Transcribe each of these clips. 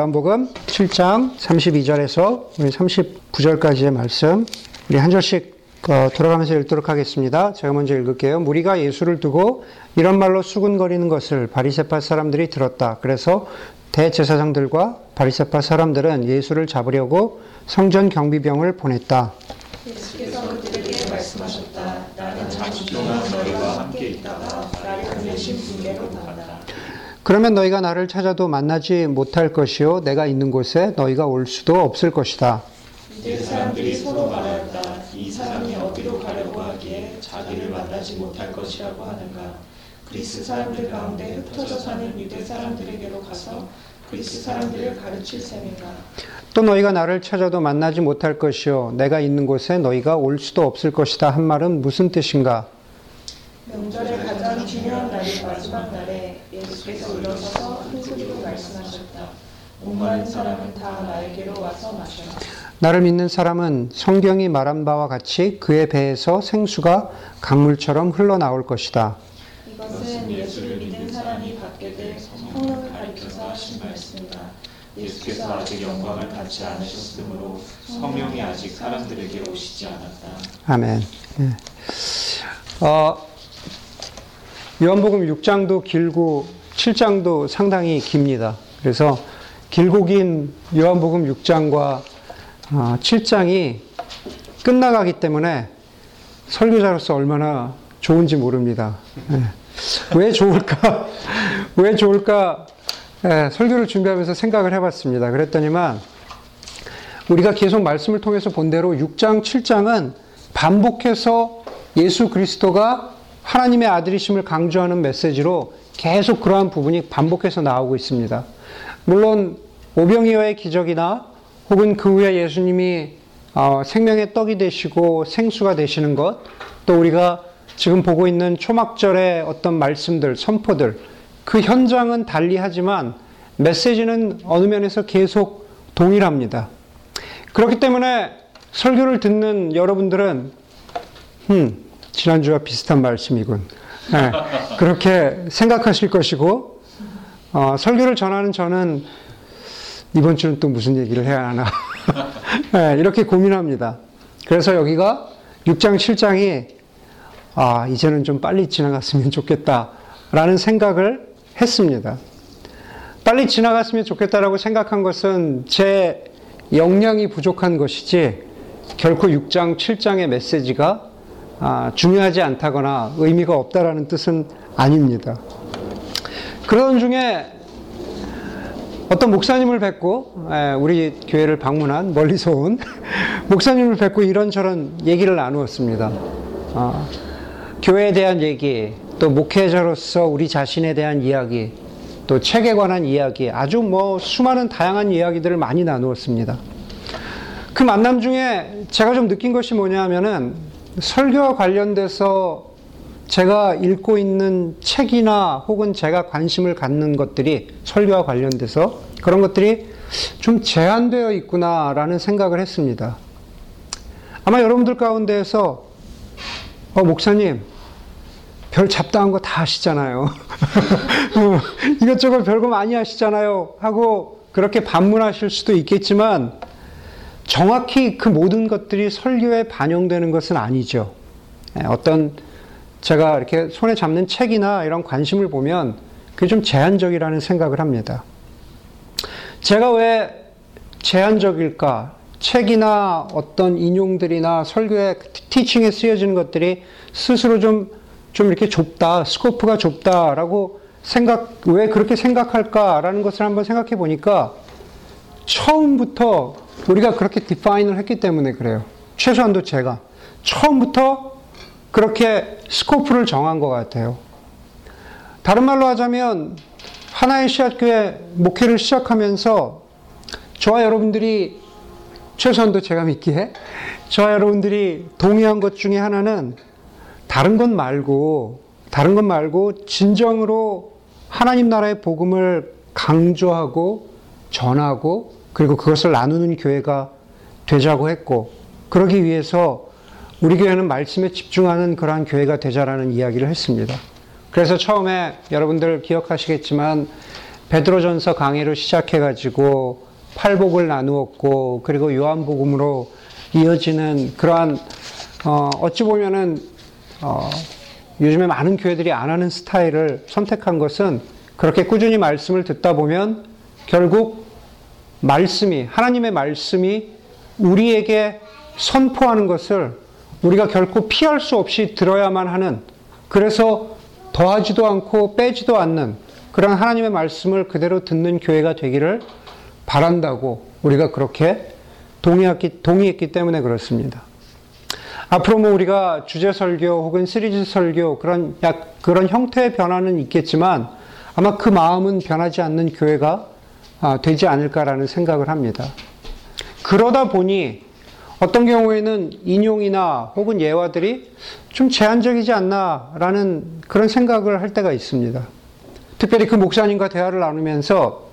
요한복음 7장 32절에서 우리 39절까지의 말씀 우리 한 절씩 어, 돌아가면서 읽도록 하겠습니다. 제가 먼저 읽을게요. 무리가 예수를 두고 이런 말로 수군거리는 것을 바리새파 사람들이 들었다. 그래서 대제사장들과 바리새파 사람들은 예수를 잡으려고 성전 경비병을 보냈다. 예수께서 그들에게 말씀하셨다. 나는 잠시 동안 너희와 함께 있다가 나를 보내신 분께로 간다. 그러면 너희가 나를 찾아도 만나지 못할 것이요 내가 있는 곳에 너희가 올 수도 없을 것이다. 이제 사람들이 서로 말하였다. 이 사람이 어디로 가려고 하기에 자기를 만나지 못할 것이라고 하는가. 그리스 사람들 가운데 흩어져 사는 유대 사람들에게로 가서 그리스 사람들을 가르칠 셈인가. 또 너희가 나를 찾아도 만나지 못할 것이요 내가 있는 곳에 너희가 올 수도 없을 것이다 한 말은 무슨 뜻인가? 명절의 가장 중요한 날인 마지막 날에 예수께서 일어서서 큰 소리로 말씀하셨다. 목마른 사람은 다 나에게로 와서 마셔라. 나를 믿는 사람은 성경이 말한 바와 같이 그의 배에서 생수가 강물처럼 흘러나올 것이다. 이것은 예수를 믿는 사람이 받게 될 성령을 가리켜서 하신 말씀이다. 예수께서 아직 영광을 받지 않으셨으므로 성령이 아직 사람들에게 오시지 않았다. 아멘. 예. 어, 요한복음 6장도 길고 7장도 상당히 깁니다. 그래서 길고 긴 요한복음 6장과 7장이 끝나가기 때문에 설교자로서 얼마나 좋은지 모릅니다. 예. 왜 좋을까? 왜 좋을까? 예, 설교를 준비하면서 생각을 해봤습니다. 그랬더니만 우리가 계속 말씀을 통해서 본 대로 6장, 7장은 반복해서 예수 그리스도가 하나님의 아들이심을 강조하는 메시지로 계속 그러한 부분이 반복해서 나오고 있습니다. 물론 오병이어의 기적이나 혹은 그 후에 예수님이 어, 생명의 떡이 되시고 생수가 되시는 것, 또 우리가 지금 보고 있는 초막절의 어떤 말씀들, 선포들, 그 현장은 달리하지만 메시지는 어느 면에서 계속 동일합니다. 그렇기 때문에 설교를 듣는 여러분들은, 음, 지난주와 비슷한 말씀이군. 네, 그렇게 생각하실 것이고, 어, 설교를 전하는 저는 이번 주는 또 무슨 얘기를 해야 하나. 네, 이렇게 고민합니다. 그래서 여기가 6장, 7장이, 아, 이제는 좀 빨리 지나갔으면 좋겠다. 라는 생각을 했습니다. 빨리 지나갔으면 좋겠다라고 생각한 것은 제 역량이 부족한 것이지, 결코 6장, 7장의 메시지가 아, 중요하지 않다거나 의미가 없다라는 뜻은 아닙니다. 그런 중에 어떤 목사님을 뵙고 우리 교회를 방문한 멀리서 온 목사님을 뵙고 이런저런 얘기를 나누었습니다. 아, 교회에 대한 얘기, 또 목회자로서 우리 자신에 대한 이야기, 또 책에 관한 이야기, 아주 뭐 수많은 다양한 이야기들을 많이 나누었습니다. 그 만남 중에 제가 좀 느낀 것이 뭐냐 하면은 설교와 관련돼서 제가 읽고 있는 책이나 혹은 제가 관심을 갖는 것들이 설교와 관련돼서 그런 것들이 좀 제한되어 있구나라는 생각을 했습니다. 아마 여러분들 가운데에서 어, 목사님, 별 잡다한 거다 아시잖아요. 이것저것 별거 많이 하시잖아요. 하고 그렇게 반문하실 수도 있겠지만 정확히 그 모든 것들이 설교에 반영되는 것은 아니죠. 예, 어떤 제가 이렇게 손에 잡는 책이나 이런 관심을 보면 그게 좀 제한적이라는 생각을 합니다. 제가 왜 제한적일까? 책이나 어떤 인용들이나 설교의 티칭에 쓰여지는 것들이 스스로 좀, 좀 이렇게 좁다, 스코프가 좁다라고 생각, 왜 그렇게 생각할까라는 것을 한번 생각해 보니까 처음부터 우리가 그렇게 디파인을 했기 때문에 그래요. 최소한도 제가. 처음부터 그렇게 스코프를 정한 것 같아요. 다른 말로 하자면, 하나의 씨앗교회 목회를 시작하면서 저와 여러분들이 최소한도 제가 믿기에 저와 여러분들이 동의한 것 중에 하나는 다른 것 말고 다른 것 말고 진정으로 하나님 나라의 복음을 강조하고 전하고 그리고 그것을 나누는 교회가 되자고 했고, 그러기 위해서 우리 교회는 말씀에 집중하는 그러한 교회가 되자라는 이야기를 했습니다. 그래서 처음에 여러분들 기억하시겠지만, 베드로전서 강의로 시작해 가지고 팔복을 나누었고 그리고 요한복음으로 이어지는 그러한 어, 어찌 보면은 어, 요즘에 많은 교회들이 안 하는 스타일을 선택한 것은 그렇게 꾸준히 말씀을 듣다 보면 결국 말씀이 하나님의 말씀이 우리에게 선포하는 것을 우리가 결코 피할 수 없이 들어야만 하는 그래서 더하지도 않고 빼지도 않는 그런 하나님의 말씀을 그대로 듣는 교회가 되기를 바란다고 우리가 그렇게 동의했기, 동의했기 때문에 그렇습니다. 앞으로 뭐 우리가 주제 설교 혹은 시리즈 설교 그런 약 그런 형태의 변화는 있겠지만 아마 그 마음은 변하지 않는 교회가 아, 되지 않을까라는 생각을 합니다. 그러다 보니 어떤 경우에는 인용이나 혹은 예화들이 좀 제한적이지 않나라는 그런 생각을 할 때가 있습니다. 특별히 그 목사님과 대화를 나누면서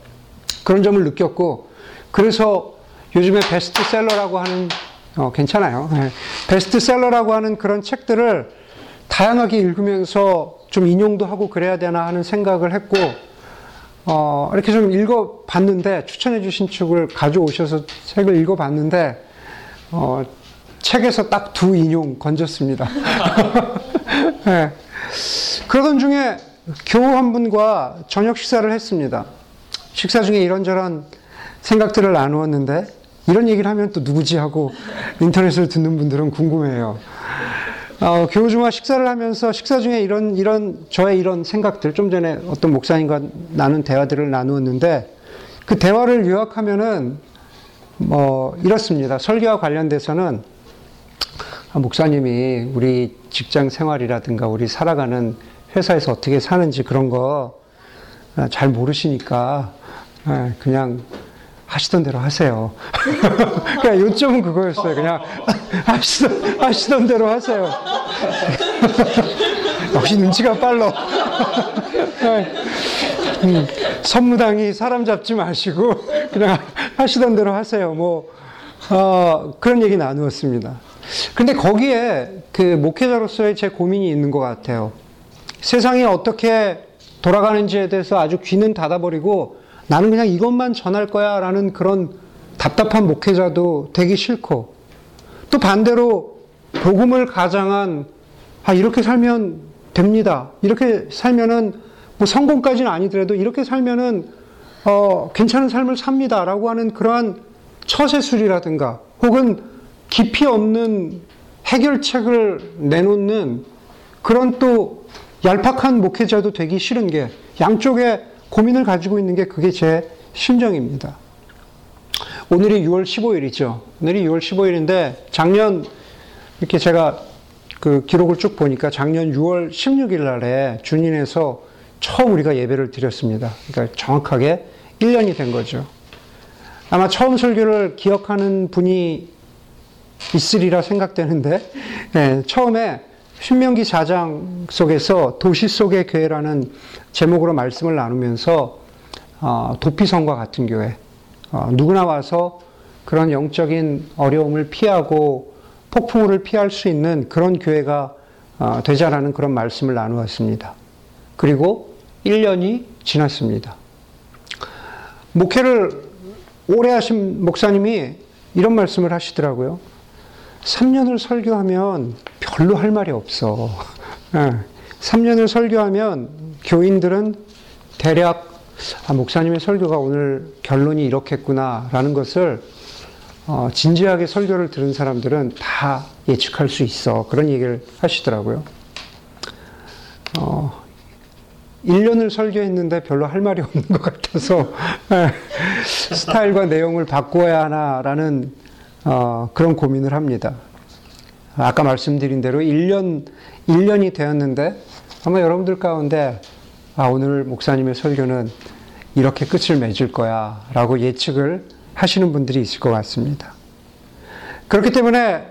그런 점을 느꼈고, 그래서 요즘에 베스트셀러라고 하는, 어, 괜찮아요. 네. 베스트셀러라고 하는 그런 책들을 다양하게 읽으면서 좀 인용도 하고 그래야 되나 하는 생각을 했고, 어, 이렇게 좀 읽어봤는데, 추천해 주신 책을 가져오셔서 책을 읽어봤는데, 어, 책에서 딱 두 인용 건졌습니다. 네. 그러던 중에 교우 한 분과 저녁 식사를 했습니다. 식사 중에 이런저런 생각들을 나누었는데, 이런 얘기를 하면 또 누구지 하고 인터넷을 듣는 분들은 궁금해요. 어, 교우 중과 식사를 하면서 식사 중에 이런, 이런, 저의 이런 생각들, 좀 전에 어떤 목사님과 나눈 대화들을 나누었는데, 그 대화를 요약하면은 뭐 이렇습니다. 설교와 관련돼서는 아, 목사님이 우리 직장 생활이라든가 우리 살아가는 회사에서 어떻게 사는지 그런 거 잘 모르시니까 아, 그냥 하시던 대로 하세요. 그냥 요점은 그거였어요. 그냥 하시던, 하시던 대로 하세요. 역시 눈치가 빨라. 음, 선무당이 사람 잡지 마시고 그냥 하시던 대로 하세요. 뭐 어, 그런 얘기 나누었습니다. 근데 거기에 그 목회자로서의 제 고민이 있는 것 같아요. 세상이 어떻게 돌아가는지에 대해서 아주 귀는 닫아버리고 나는 그냥 이것만 전할 거야 라는 그런 답답한 목회자도 되기 싫고 또 반대로 복음을 가장한 아, 이렇게 살면 됩니다. 이렇게 살면은 뭐 성공까지는 아니더라도 이렇게 살면은 어, 괜찮은 삶을 삽니다 라고 하는 그러한 처세술이라든가 혹은 깊이 없는 해결책을 내놓는 그런 또 얄팍한 목회자도 되기 싫은 게 양쪽에 고민을 가지고 있는 게 그게 제 심정입니다. 오늘이 6월 15일이죠. 오늘이 6월 15일인데 작년 이렇게 제가 그 기록을 쭉 보니까 작년 6월 16일 날에 준인에서 처음 우리가 예배를 드렸습니다. 그러니까 정확하게 1년이 된 거죠. 아마 처음 설교를 기억하는 분이 있으리라 생각되는데, 네, 처음에 신명기 4장 속에서 도시 속의 교회라는 제목으로 말씀을 나누면서 어, 도피성과 같은 교회, 어, 누구나 와서 그런 영적인 어려움을 피하고 폭풍우를 피할 수 있는 그런 교회가 어, 되자라는 그런 말씀을 나누었습니다. 그리고 1년이 지났습니다. 목회를 오래 하신 목사님이 이런 말씀을 하시더라고요. 3년을 설교하면 별로 할 말이 없어. 3년을 예. 설교하면 교인들은 대략 아, 목사님의 설교가 오늘 결론이 이렇겠구나라는 것을 어, 진지하게 설교를 들은 사람들은 다 예측할 수 있어. 그런 얘기를 하시더라고요. 어, 1년을 설교했는데 별로 할 말이 없는 것 같아서 예, 스타일과 내용을 바꿔야 하나라는 어, 그런 고민을 합니다. 아까 말씀드린 대로 1년, 1년이 되었는데 아마 여러분들 가운데 아, 오늘 목사님의 설교는 이렇게 끝을 맺을 거야 라고 예측을 하시는 분들이 있을 것 같습니다. 그렇기 때문에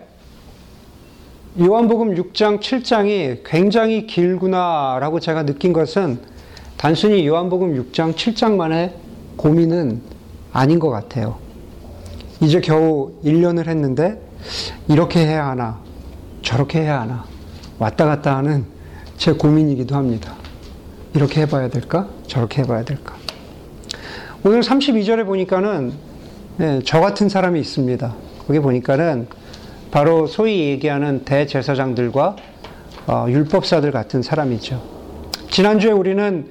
요한복음 6장, 7장이 굉장히 길구나라고 제가 느낀 것은 단순히 요한복음 6장, 7장만의 고민은 아닌 것 같아요. 이제 겨우 1년을 했는데 이렇게 해야 하나, 저렇게 해야 하나, 왔다 갔다 하는 제 고민이기도 합니다. 이렇게 해봐야 될까? 저렇게 해봐야 될까? 오늘 32절에 보니까는 네, 저 같은 사람이 있습니다. 거기 보니까는 바로 소위 얘기하는 대제사장들과 어, 율법사들 같은 사람이죠. 지난주에 우리는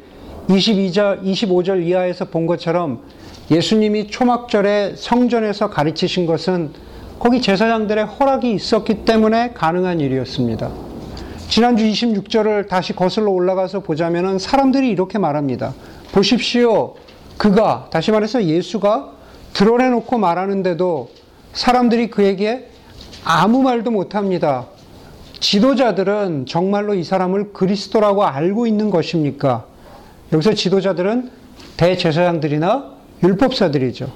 22절, 25절 이하에서 본 것처럼 예수님이 초막절에 성전에서 가르치신 것은 거기 제사장들의 허락이 있었기 때문에 가능한 일이었습니다. 지난주 26절을 다시 거슬러 올라가서 보자면 사람들이 이렇게 말합니다. 보십시오. 그가, 다시 말해서 예수가 드러내놓고 말하는데도 사람들이 그에게 아무 말도 못합니다. 지도자들은 정말로 이 사람을 그리스도라고 알고 있는 것입니까? 여기서 지도자들은 대제사장들이나 율법사들이죠.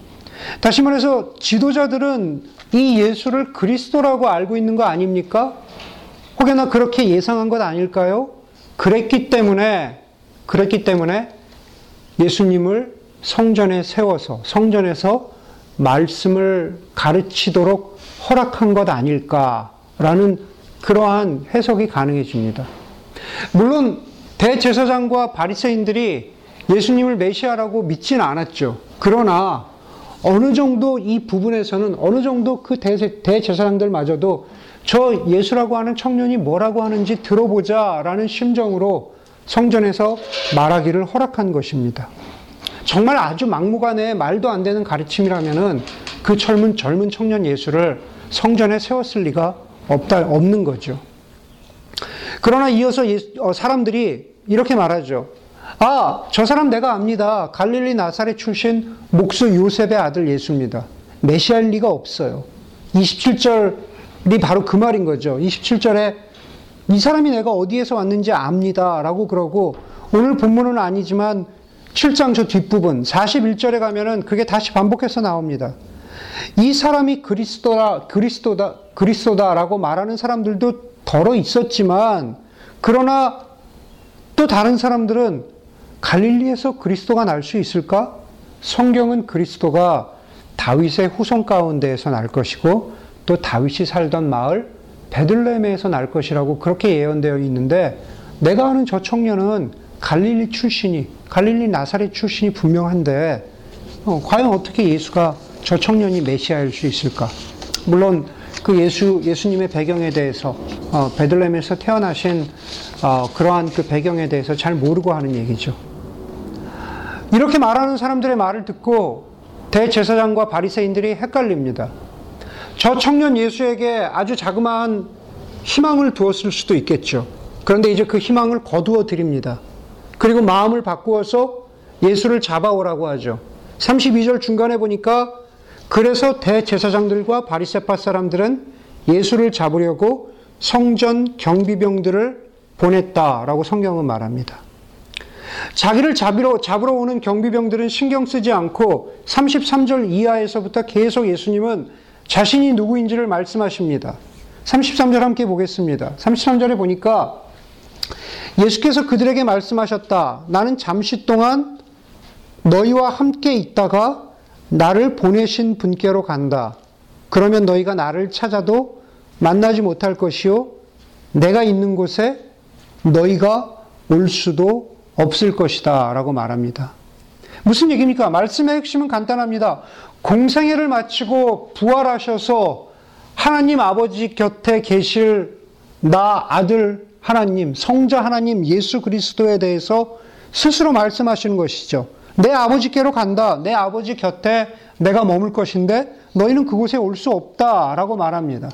다시 말해서 지도자들은 이 예수를 그리스도라고 알고 있는 거 아닙니까? 혹여나 그렇게 예상한 것 아닐까요? 그랬기 때문에 그랬기 때문에 예수님을 성전에 세워서 성전에서 말씀을 가르치도록 허락한 것 아닐까라는 그러한 해석이 가능해집니다. 물론 대제사장과 바리새인들이 예수님을 메시아라고 믿지는 않았죠. 그러나 어느 정도 이 부분에서는 어느 정도 그 대제사장들마저도 저 예수라고 하는 청년이 뭐라고 하는지 들어보자 라는 심정으로 성전에서 말하기를 허락한 것입니다. 정말 아주 막무가내 말도 안 되는 가르침이라면은 그 젊은 젊은 청년 예수를 성전에 세웠을 리가 없다 없는 거죠. 그러나 이어서 어, 사람들이 이렇게 말하죠. 아, 저 사람 내가 압니다. 갈릴리 나사렛 출신 목수 요셉의 아들 예수입니다. 메시아일 리가 없어요. 27절이 바로 그 말인 거죠. 27절에 이 사람이 내가 어디에서 왔는지 압니다. 라고 그러고 오늘 본문은 아니지만 7장 저 뒷부분 41절에 가면은 그게 다시 반복해서 나옵니다. 이 사람이 그리스도다, 그리스도다, 그리스도다라고 말하는 사람들도 덜어 있었지만 그러나 또 다른 사람들은 갈릴리에서 그리스도가 날 수 있을까? 성경은 그리스도가 다윗의 후손 가운데에서 날 것이고 또 다윗이 살던 마을 베들레헴에서 날 것이라고 그렇게 예언되어 있는데 내가 아는 저 청년은 갈릴리 출신이 갈릴리 나사렛 출신이 분명한데 어, 과연 어떻게 예수가 저 청년이 메시아일 수 있을까? 물론 그 예수 예수님의 배경에 대해서 어, 베들레헴에서 태어나신 어, 그러한 그 배경에 대해서 잘 모르고 하는 얘기죠. 이렇게 말하는 사람들의 말을 듣고 대제사장과 바리새인들이 헷갈립니다. 저 청년 예수에게 아주 자그마한 희망을 두었을 수도 있겠죠. 그런데 이제 그 희망을 거두어 드립니다. 그리고 마음을 바꾸어서 예수를 잡아오라고 하죠. 32절 중간에 보니까 그래서 대제사장들과 바리새파 사람들은 예수를 잡으려고 성전 경비병들을 보냈다라고 성경은 말합니다. 자기를 잡으러, 잡으러 오는 경비병들은 신경 쓰지 않고 33절 이하에서부터 계속 예수님은 자신이 누구인지를 말씀하십니다. 33절 함께 보겠습니다. 33절에 보니까 예수께서 그들에게 말씀하셨다. 나는 잠시 동안 너희와 함께 있다가 나를 보내신 분께로 간다. 그러면 너희가 나를 찾아도 만나지 못할 것이요. 내가 있는 곳에 너희가 올 수도 없을 것이다. 라고 말합니다. 무슨 얘기입니까? 말씀의 핵심은 간단합니다. 공생애를 마치고 부활하셔서 하나님 아버지 곁에 계실 나 아들 하나님, 성자 하나님 예수 그리스도에 대해서 스스로 말씀하시는 것이죠. 내 아버지께로 간다. 내 아버지 곁에 내가 머물 것인데 너희는 그곳에 올 수 없다 라고 말합니다.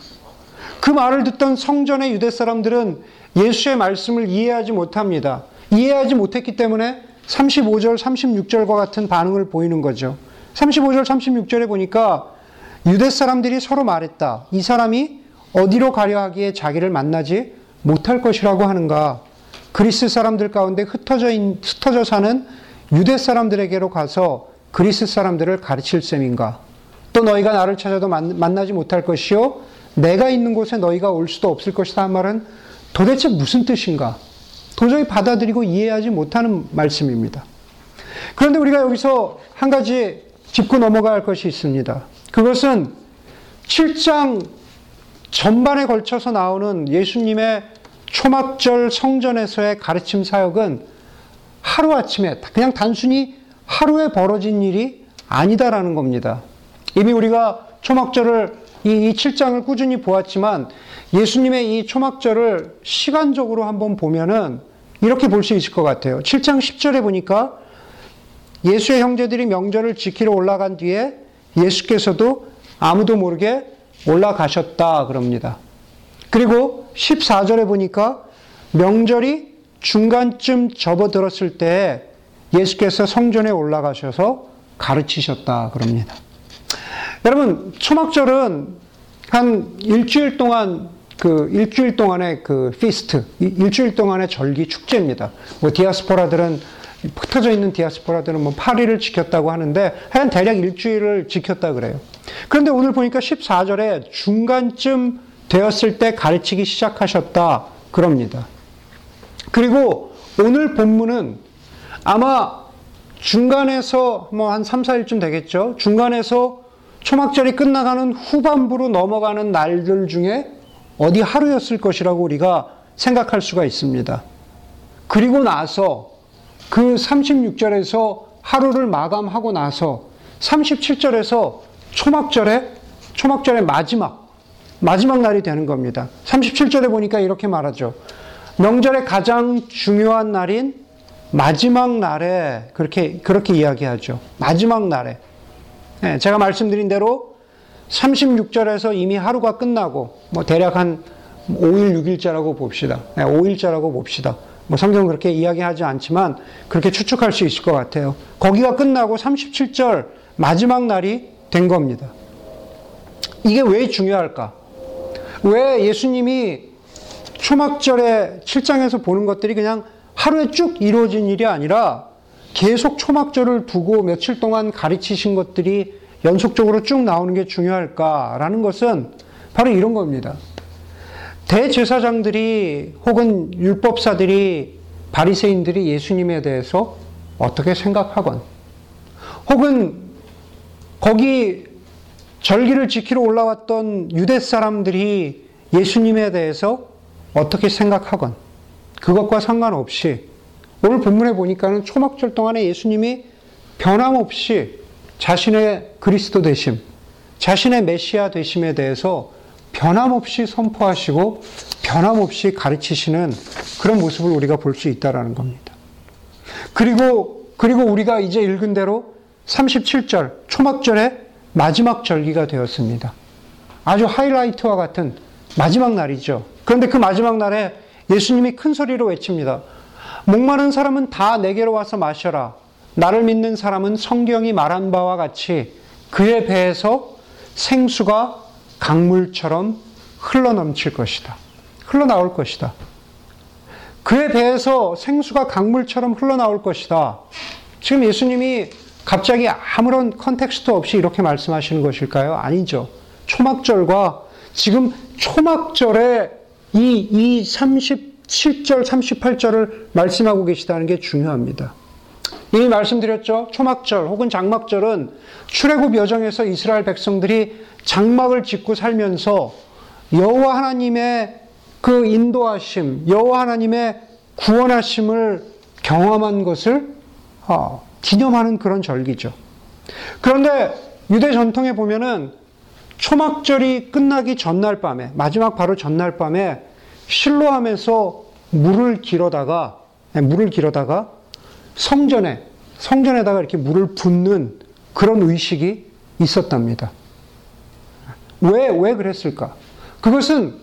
그 말을 듣던 성전의 유대 사람들은 예수의 말씀을 이해하지 못합니다. 이해하지 못했기 때문에 35절, 36절과 같은 반응을 보이는 거죠. 35절, 36절에 보니까 유대 사람들이 서로 말했다. 이 사람이 어디로 가려 하기에 자기를 만나지 못할 것이라고 하는가. 그리스 사람들 가운데 흩어져, 흩어져 사는 유대 사람들에게로 가서 그리스 사람들을 가르칠 셈인가? 또 너희가 나를 찾아도 만나지 못할 것이요. 내가 있는 곳에 너희가 올 수도 없을 것이다 한 말은 도대체 무슨 뜻인가? 도저히 받아들이고 이해하지 못하는 말씀입니다. 그런데 우리가 여기서 한 가지 짚고 넘어가야 할 것이 있습니다. 그것은 7장 전반에 걸쳐서 나오는 예수님의 초막절 성전에서의 가르침 사역은 하루아침에 그냥 단순히 하루에 벌어진 일이 아니다라는 겁니다. 이미 우리가 초막절을 이, 이 7장을 꾸준히 보았지만 예수님의 이 초막절을 시간적으로 한번 보면은 이렇게 볼 수 있을 것 같아요. 7장 10절에 보니까 예수의 형제들이 명절을 지키러 올라간 뒤에 예수께서도 아무도 모르게 올라가셨다 그럽니다. 그리고 14절에 보니까 명절이 중간쯤 접어들었을 때 예수께서 성전에 올라가셔서 가르치셨다 그럽니다. 여러분, 초막절은 한 일주일 동안 그 일주일 동안의 그 feast, 일주일 동안의 절기 축제입니다. 뭐 디아스포라들은 흩어져 있는 디아스포라들은 뭐 8일을 지켰다고 하는데 한 대략 일주일을 지켰다 그래요. 그런데 오늘 보니까 14절에 중간쯤 되었을 때 가르치기 시작하셨다 그럽니다. 그리고 오늘 본문은 아마 중간에서 뭐 한 3, 4일쯤 되겠죠. 중간에서 초막절이 끝나가는 후반부로 넘어가는 날들 중에 어디 하루였을 것이라고 우리가 생각할 수가 있습니다. 그리고 나서 그 36절에서 하루를 마감하고 나서 37절에서 초막절의 초막절의 마지막 마지막 날이 되는 겁니다. 37절에 보니까 이렇게 말하죠. 명절의 가장 중요한 날인 마지막 날에 그렇게 그렇게 이야기하죠. 마지막 날에 네, 제가 말씀드린 대로 36절에서 이미 하루가 끝나고 뭐 대략 한 5일 6일자라고 봅시다. 네, 5일자라고 봅시다. 뭐 성경은 그렇게 이야기하지 않지만 그렇게 추측할 수 있을 것 같아요. 거기가 끝나고 37절 마지막 날이 된 겁니다. 이게 왜 중요할까? 왜 예수님이 초막절에 7장에서 보는 것들이 그냥 하루에 쭉 이루어진 일이 아니라 계속 초막절을 두고 며칠 동안 가르치신 것들이 연속적으로 쭉 나오는 게 중요할까라는 것은 바로 이런 겁니다. 대제사장들이 혹은 율법사들이 바리새인들이 예수님에 대해서 어떻게 생각하건 혹은 거기 절기를 지키러 올라왔던 유대 사람들이 예수님에 대해서 어떻게 생각하건 그것과 상관없이 오늘 본문에 보니까는 초막절 동안에 예수님이 변함없이 자신의 그리스도 되심, 자신의 메시아 되심에 대해서 변함없이 선포하시고 변함없이 가르치시는 그런 모습을 우리가 볼 수 있다라는 겁니다. 그리고 그리고 우리가 이제 읽은 대로 37절 초막절의 마지막 절기가 되었습니다. 아주 하이라이트와 같은 마지막 날이죠. 그런데 그 마지막 날에 예수님이 큰 소리로 외칩니다. 목마른 사람은 다 내게로 와서 마셔라. 나를 믿는 사람은 성경이 말한 바와 같이 그의 배에서 생수가 강물처럼 흘러넘칠 것이다. 흘러나올 것이다. 그의 배에서 생수가 강물처럼 흘러나올 것이다. 지금 예수님이 갑자기 아무런 context 없이 이렇게 말씀하시는 것일까요? 아니죠. 초막절과 지금 초막절에 이, 이 37절, 38절을 말씀하고 계시다는 게 중요합니다. 이미 말씀드렸죠. 초막절 혹은 장막절은 출애굽 여정에서 이스라엘 백성들이 장막을 짓고 살면서 여호와 하나님의 그 인도하심, 여호와 하나님의 구원하심을 경험한 것을 어, 기념하는 그런 절기죠. 그런데 유대 전통에 보면은 초막절이 끝나기 전날 밤에 마지막 바로 전날 밤에 실로함에서 물을 길어다가 네, 물을 길어다가 성전에 성전에다가 이렇게 물을 붓는 그런 의식이 있었답니다. 왜, 왜 그랬을까? 그것은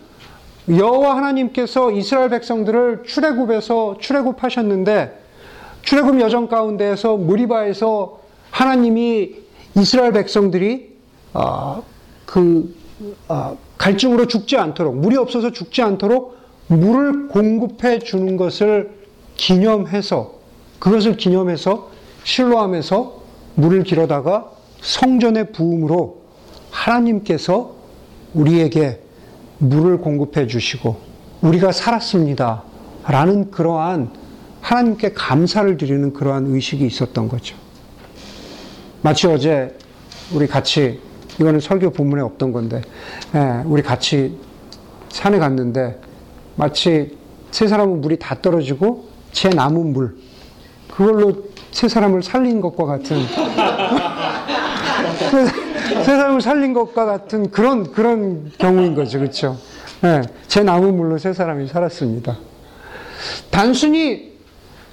여호와 하나님께서 이스라엘 백성들을 출애굽에서 출애굽하셨는데 출애굽 여정 가운데에서 무리바에서 하나님이 이스라엘 백성들이 어, 그 어, 갈증으로 죽지 않도록 물이 없어서 죽지 않도록 물을 공급해 주는 것을 기념해서 그것을 기념해서 실로함에서 물을 길어다가 성전의 부음으로 하나님께서 우리에게 물을 공급해 주시고 우리가 살았습니다. 라는 그러한 하나님께 감사를 드리는 그러한 의식이 있었던 거죠. 마치 어제 우리 같이 이거는 설교 본문에 없던 건데 예, 우리 같이 산에 갔는데 마치 세 사람은 물이 다 떨어지고 제 남은 물 그걸로 세 사람을 살린 것과 같은 세, 세 사람을 살린 것과 같은 그런 그런 경우인 거죠, 그렇죠? 네, 제 나무물로 세 사람이 살았습니다. 단순히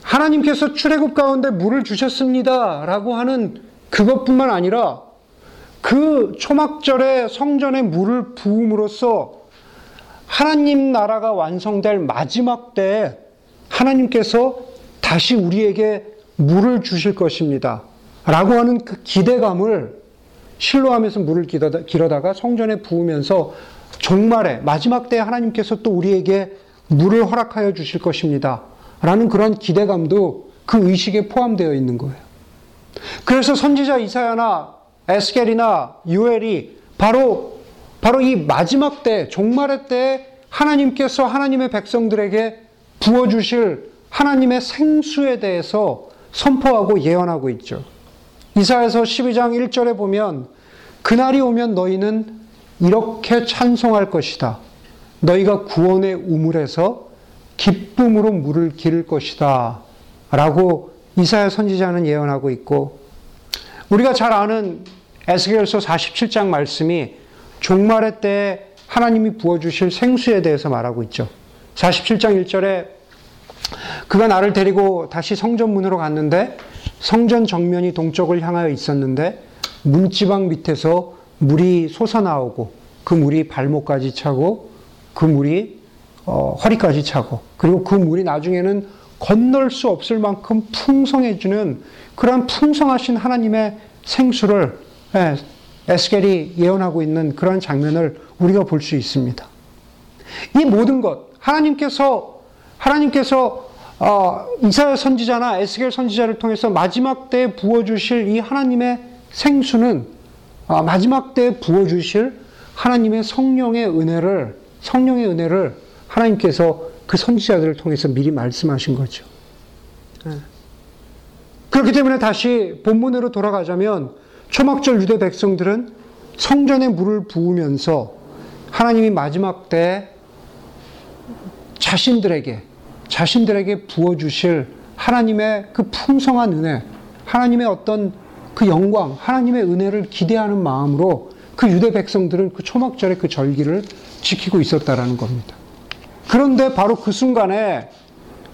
하나님께서 출애굽 가운데 물을 주셨습니다라고 하는 그것뿐만 아니라 그 초막절에 성전에 물을 부음으로써 하나님 나라가 완성될 마지막 때에 하나님께서 다시 우리에게 물을 주실 것입니다. 라고 하는 그 기대감을 실로하면서 물을 길어다가 성전에 부으면서 종말에 마지막 때에 하나님께서 또 우리에게 물을 허락하여 주실 것입니다. 라는 그런 기대감도 그 의식에 포함되어 있는 거예요. 그래서 선지자 이사야나 에스겔이나 유엘이 바로 바로 이 마지막 때 종말의 때 하나님께서 하나님의 백성들에게 부어 주실 하나님의 생수에 대해서 선포하고 예언하고 있죠. 이사야서 12장 1절에 보면 그날이 오면 너희는 이렇게 찬송할 것이다. 너희가 구원의 우물에서 기쁨으로 물을 기를 것이다. 라고 이사야 선지자는 예언하고 있고 우리가 잘 아는 에스겔서 47장 말씀이 종말의 때 하나님이 부어주실 생수에 대해서 말하고 있죠. 47장 1절에 그가 나를 데리고 다시 성전 문으로 갔는데 성전 정면이 동쪽을 향하여 있었는데 문지방 밑에서 물이 솟아나오고 그 물이 발목까지 차고 그 물이 어, 허리까지 차고 그리고 그 물이 나중에는 건널 수 없을 만큼 풍성해지는 그러한 풍성하신 하나님의 생수를 예, 에스겔이 예언하고 있는 그런 장면을 우리가 볼 수 있습니다. 이 모든 것 하나님께서 하나님께서 어, 이사야 선지자나 에스겔 선지자를 통해서 마지막 때에 부어 주실 이 하나님의 생수는 어, 마지막 때에 부어 주실 하나님의 성령의 은혜를 성령의 은혜를 하나님께서 그 선지자들을 통해서 미리 말씀하신 거죠. 예. 그렇기 때문에 다시 본문으로 돌아가자면 초막절 유대 백성들은 성전에 물을 부으면서 하나님이 마지막 때 자신들에게 자신들에게 부어 주실 하나님의 그 풍성한 은혜, 하나님의 어떤 그 영광, 하나님의 은혜를 기대하는 마음으로 그 유대 백성들은 그 초막절의 그 절기를 지키고 있었다라는 겁니다. 그런데 바로 그 순간에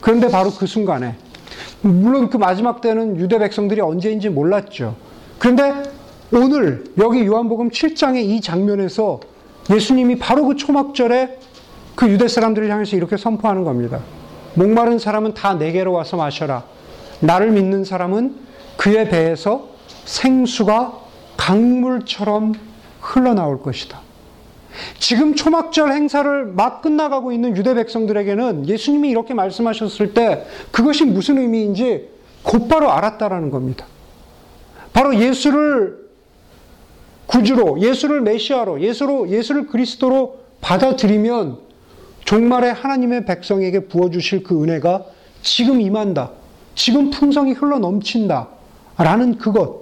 그런데 바로 그 순간에 물론 그 마지막 때는 유대 백성들이 언제인지 몰랐죠. 그런데 오늘 여기 요한복음 7장의 이 장면에서 예수님이 바로 그 초막절에 그 유대 사람들을 향해서 이렇게 선포하는 겁니다. 목마른 사람은 다 내게로 와서 마셔라. 나를 믿는 사람은 그의 배에서 생수가 강물처럼 흘러나올 것이다. 지금 초막절 행사를 막 끝나가고 있는 유대 백성들에게는 예수님이 이렇게 말씀하셨을 때 그것이 무슨 의미인지 곧바로 알았다라는 겁니다. 바로 예수를 구주로, 예수를 메시아로, 예수로, 예수를 그리스도로 받아들이면 종말에 하나님의 백성에게 부어주실 그 은혜가 지금 임한다. 지금 풍성이 흘러 넘친다. 라는 그것.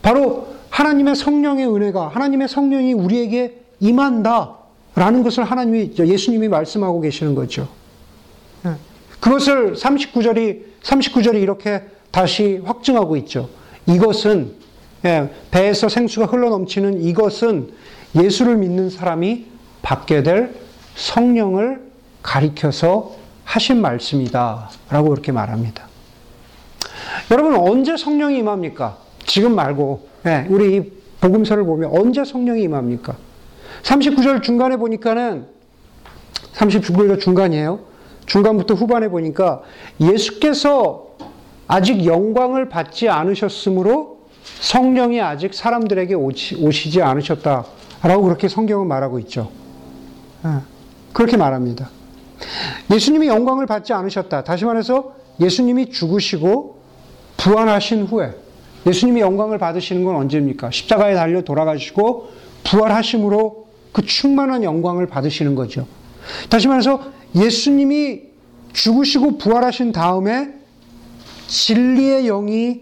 바로 하나님의 성령의 은혜가, 하나님의 성령이 우리에게 임한다. 라는 것을 하나님이, 예수님이 말씀하고 계시는 거죠. 예. 그것을 39절이, 39절이 이렇게 다시 확증하고 있죠. 이것은, 예, 배에서 생수가 흘러 넘치는 이것은 예수를 믿는 사람이 받게 될 성령을 가리켜서 하신 말씀이다. 라고 그렇게 말합니다. 여러분, 언제 성령이 임합니까? 지금 말고, 예, 우리 이 복음서를 보면 언제 성령이 임합니까? 39절 중간에 보니까는 39절 중간이에요. 중간부터 후반에 보니까 예수께서 아직 영광을 받지 않으셨으므로 성령이 아직 사람들에게 오시, 지 않으셨다라고 그렇게 성경은 말하고 있죠. 예, 그렇게 말합니다. 예수님이 영광을 받지 않으셨다. 다시 말해서 예수님이 죽으시고 부활하신 후에 예수님이 영광을 받으시는 건 언제입니까? 십자가에 달려 돌아가시고 부활하심으로 그 충만한 영광을 받으시는 거죠. 다시 말해서 예수님이 죽으시고 부활하신 다음에 진리의 영이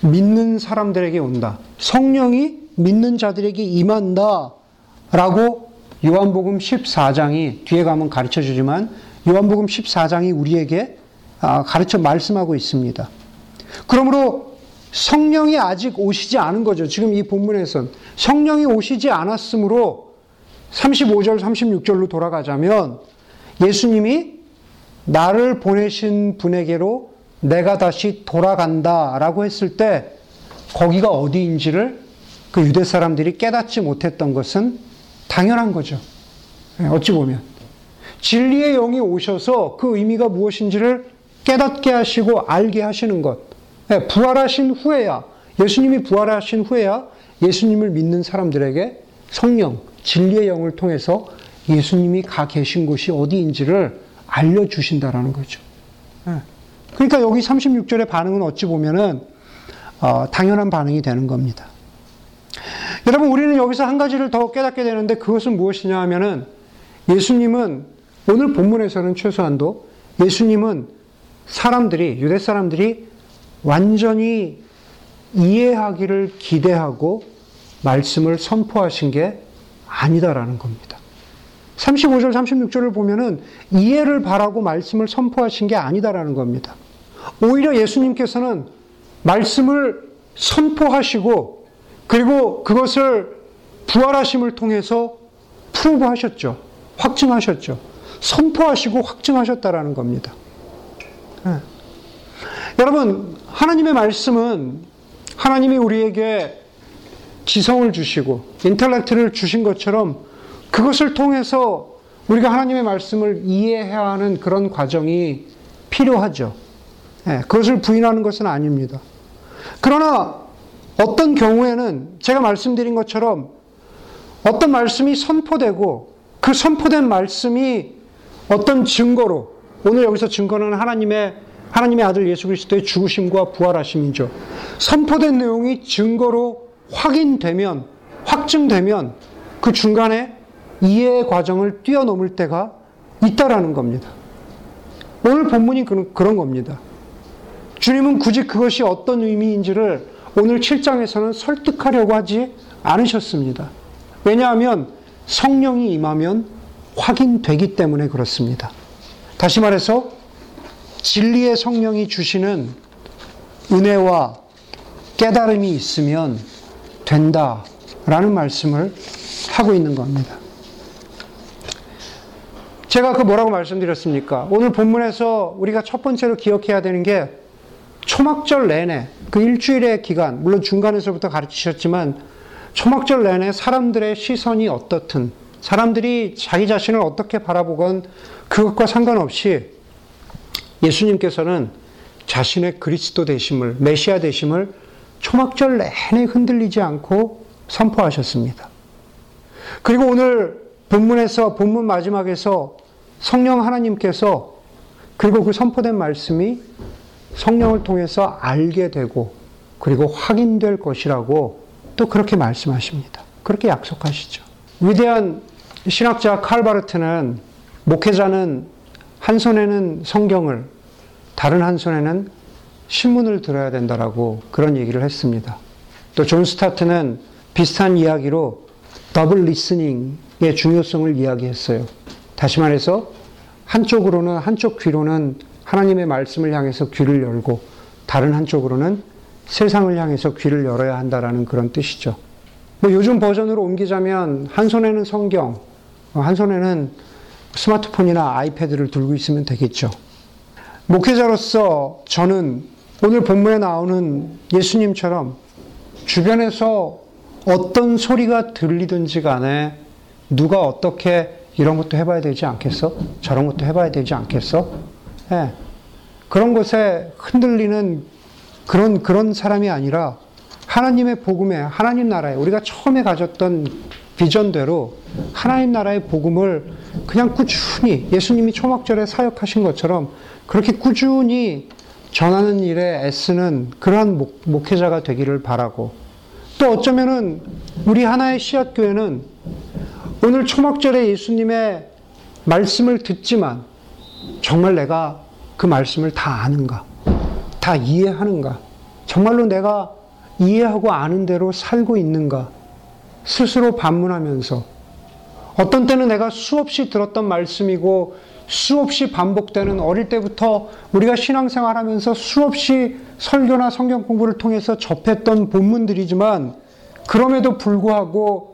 믿는 사람들에게 온다. 성령이 믿는 자들에게 임한다. 라고 요한복음 14장이 뒤에 가면 가르쳐 주지만 요한복음 14장이 우리에게 아, 가르쳐 말씀하고 있습니다. 그러므로 성령이 아직 오시지 않은 거죠. 지금 이 본문에선 성령이 오시지 않았으므로 35절, 36절로 돌아가자면 예수님이 나를 보내신 분에게로 내가 다시 돌아간다 라고 했을 때 거기가 어디인지를 그 유대 사람들이 깨닫지 못했던 것은 당연한 거죠. 예, 어찌 보면. 진리의 영이 오셔서 그 의미가 무엇인지를 깨닫게 하시고 알게 하시는 것. 예, 부활하신 후에야, 예수님이 부활하신 후에야 예수님을 믿는 사람들에게 성령, 진리의 영을 통해서 예수님이 가 계신 곳이 어디인지를 알려주신다라는 거죠. 예. 그러니까 여기 36절의 반응은 어찌 보면은 어, 당연한 반응이 되는 겁니다. 여러분, 우리는 여기서 한 가지를 더 깨닫게 되는데 그것은 무엇이냐 하면은 예수님은 오늘 본문에서는 최소한도 예수님은 사람들이, 유대 사람들이 완전히 이해하기를 기대하고 말씀을 선포하신 게 아니다라는 겁니다. 35절, 36절을 보면은 이해를 바라고 말씀을 선포하신 게 아니다라는 겁니다. 오히려 예수님께서는 말씀을 선포하시고 그리고 그것을 부활하심을 통해서 프로브 하셨죠. 확증하셨죠. 선포하시고 확증하셨다라는 겁니다. 네. 여러분, 하나님의 말씀은 하나님이 우리에게 지성을 주시고 인텔렉트를 주신 것처럼 그것을 통해서 우리가 하나님의 말씀을 이해해야 하는 그런 과정이 필요하죠. 네, 그것을 부인하는 것은 아닙니다. 그러나 어떤 경우에는 제가 말씀드린 것처럼 어떤 말씀이 선포되고 그 선포된 말씀이 어떤 증거로 오늘 여기서 증거는 하나님의 하나님의 아들 예수 그리스도의 죽으심과 부활하심이죠. 선포된 내용이 증거로 확인되면 확증되면 그 중간에 이해의 과정을 뛰어넘을 때가 있다라는 겁니다. 오늘 본문이 그런 겁니다. 주님은 굳이 그것이 어떤 의미인지를 오늘 7장에서는 설득하려고 하지 않으셨습니다. 왜냐하면 성령이 임하면 확인되기 때문에 그렇습니다. 다시 말해서 진리의 성령이 주시는 은혜와 깨달음이 있으면 된다 라는 말씀을 하고 있는 겁니다. 제가 그 뭐라고 말씀드렸습니까? 오늘 본문에서 우리가 첫 번째로 기억해야 되는 게 초막절 내내 그 일주일의 기간, 물론 중간에서부터 가르치셨지만 초막절 내내 사람들의 시선이 어떻든 사람들이 자기 자신을 어떻게 바라보건 그것과 상관없이 예수님께서는 자신의 그리스도 되심을, 메시아 되심을 초막절 내내 흔들리지 않고 선포하셨습니다. 그리고 오늘 본문에서, 본문 마지막에서 성령 하나님께서 그리고 그 선포된 말씀이 성령을 통해서 알게 되고 그리고 확인될 것이라고 또 그렇게 말씀하십니다. 그렇게 약속하시죠. 위대한 신학자 칼바르트는 목회자는 한 손에는 성경을 다른 한 손에는 신문을 들어야 된다라고 그런 얘기를 했습니다. 또 존 스토트는 비슷한 이야기로 double listening의 중요성을 이야기했어요. 다시 말해서 한쪽으로는 한쪽 귀로는 하나님의 말씀을 향해서 귀를 열고 다른 한쪽으로는 세상을 향해서 귀를 열어야 한다라는 그런 뜻이죠. 뭐 요즘 버전으로 옮기자면 한 손에는 성경, 한 손에는 스마트폰이나 아이패드를 들고 있으면 되겠죠. 목회자로서 저는 오늘 본문에 나오는 예수님처럼 주변에서 어떤 소리가 들리든지 간에 누가 어떻게 이런 것도 해봐야 되지 않겠어? 저런 것도 해봐야 되지 않겠어? 예. 그런 것에 흔들리는 그런, 그런 사람이 아니라 하나님의 복음에, 하나님 나라에, 우리가 처음에 가졌던 비전대로 하나님 나라의 복음을 그냥 꾸준히 예수님이 초막절에 사역하신 것처럼 그렇게 꾸준히 전하는 일에 애쓰는 그러한 목, 목회자가 되기를 바라고 또 어쩌면은 우리 하나의 씨앗교회는 오늘 초막절에 예수님의 말씀을 듣지만 정말 내가 그 말씀을 다 아는가? 다 이해하는가? 정말로 내가 이해하고 아는 대로 살고 있는가? 스스로 반문하면서 어떤 때는 내가 수없이 들었던 말씀이고 수없이 반복되는 어릴 때부터 우리가 신앙생활 하면서 수없이 설교나 성경 공부를 통해서 접했던 본문들이지만 그럼에도 불구하고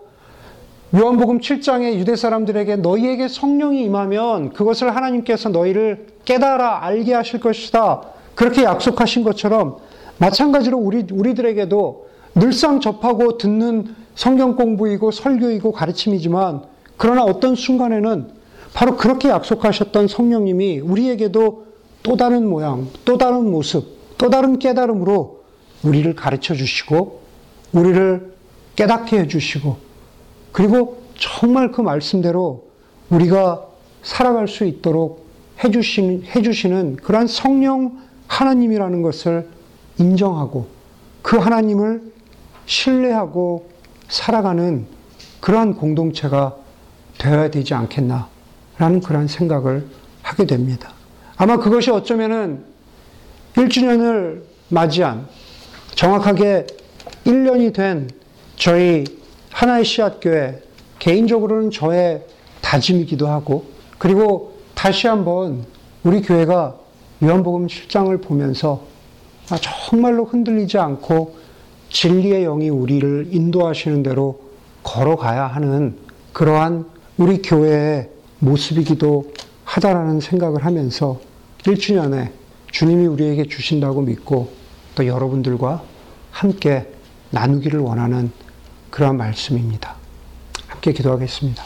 요한복음 7장에 유대 사람들에게 너희에게 성령이 임하면 그것을 하나님께서 너희를 깨달아 알게 하실 것이다. 그렇게 약속하신 것처럼 마찬가지로 우리, 우리들에게도 늘상 접하고 듣는 성경 공부이고 설교이고 가르침이지만 그러나 어떤 순간에는 바로 그렇게 약속하셨던 성령님이 우리에게도 또 다른 모양, 또 다른 모습, 또 다른 깨달음으로 우리를 가르쳐 주시고 우리를 깨닫게 해 주시고 그리고 정말 그 말씀대로 우리가 살아갈 수 있도록 해주시는, 해주시는 그러한 성령 하나님이라는 것을 인정하고 그 하나님을 신뢰하고 살아가는 그러한 공동체가 되어야 되지 않겠나라는 그러한 생각을 하게 됩니다. 아마 그것이 어쩌면은 1주년을 맞이한 정확하게 1년이 된 저희 하나의 씨앗교회 개인적으로는 저의 다짐이기도 하고 그리고 다시 한번 우리 교회가 요한복음 7장을 보면서 아, 정말로 흔들리지 않고 진리의 영이 우리를 인도하시는 대로 걸어가야 하는 그러한 우리 교회의 모습이기도 하다라는 생각을 하면서 1주년에 주님이 우리에게 주신다고 믿고 또 여러분들과 함께 나누기를 원하는 그러한 말씀입니다. 함께 기도하겠습니다.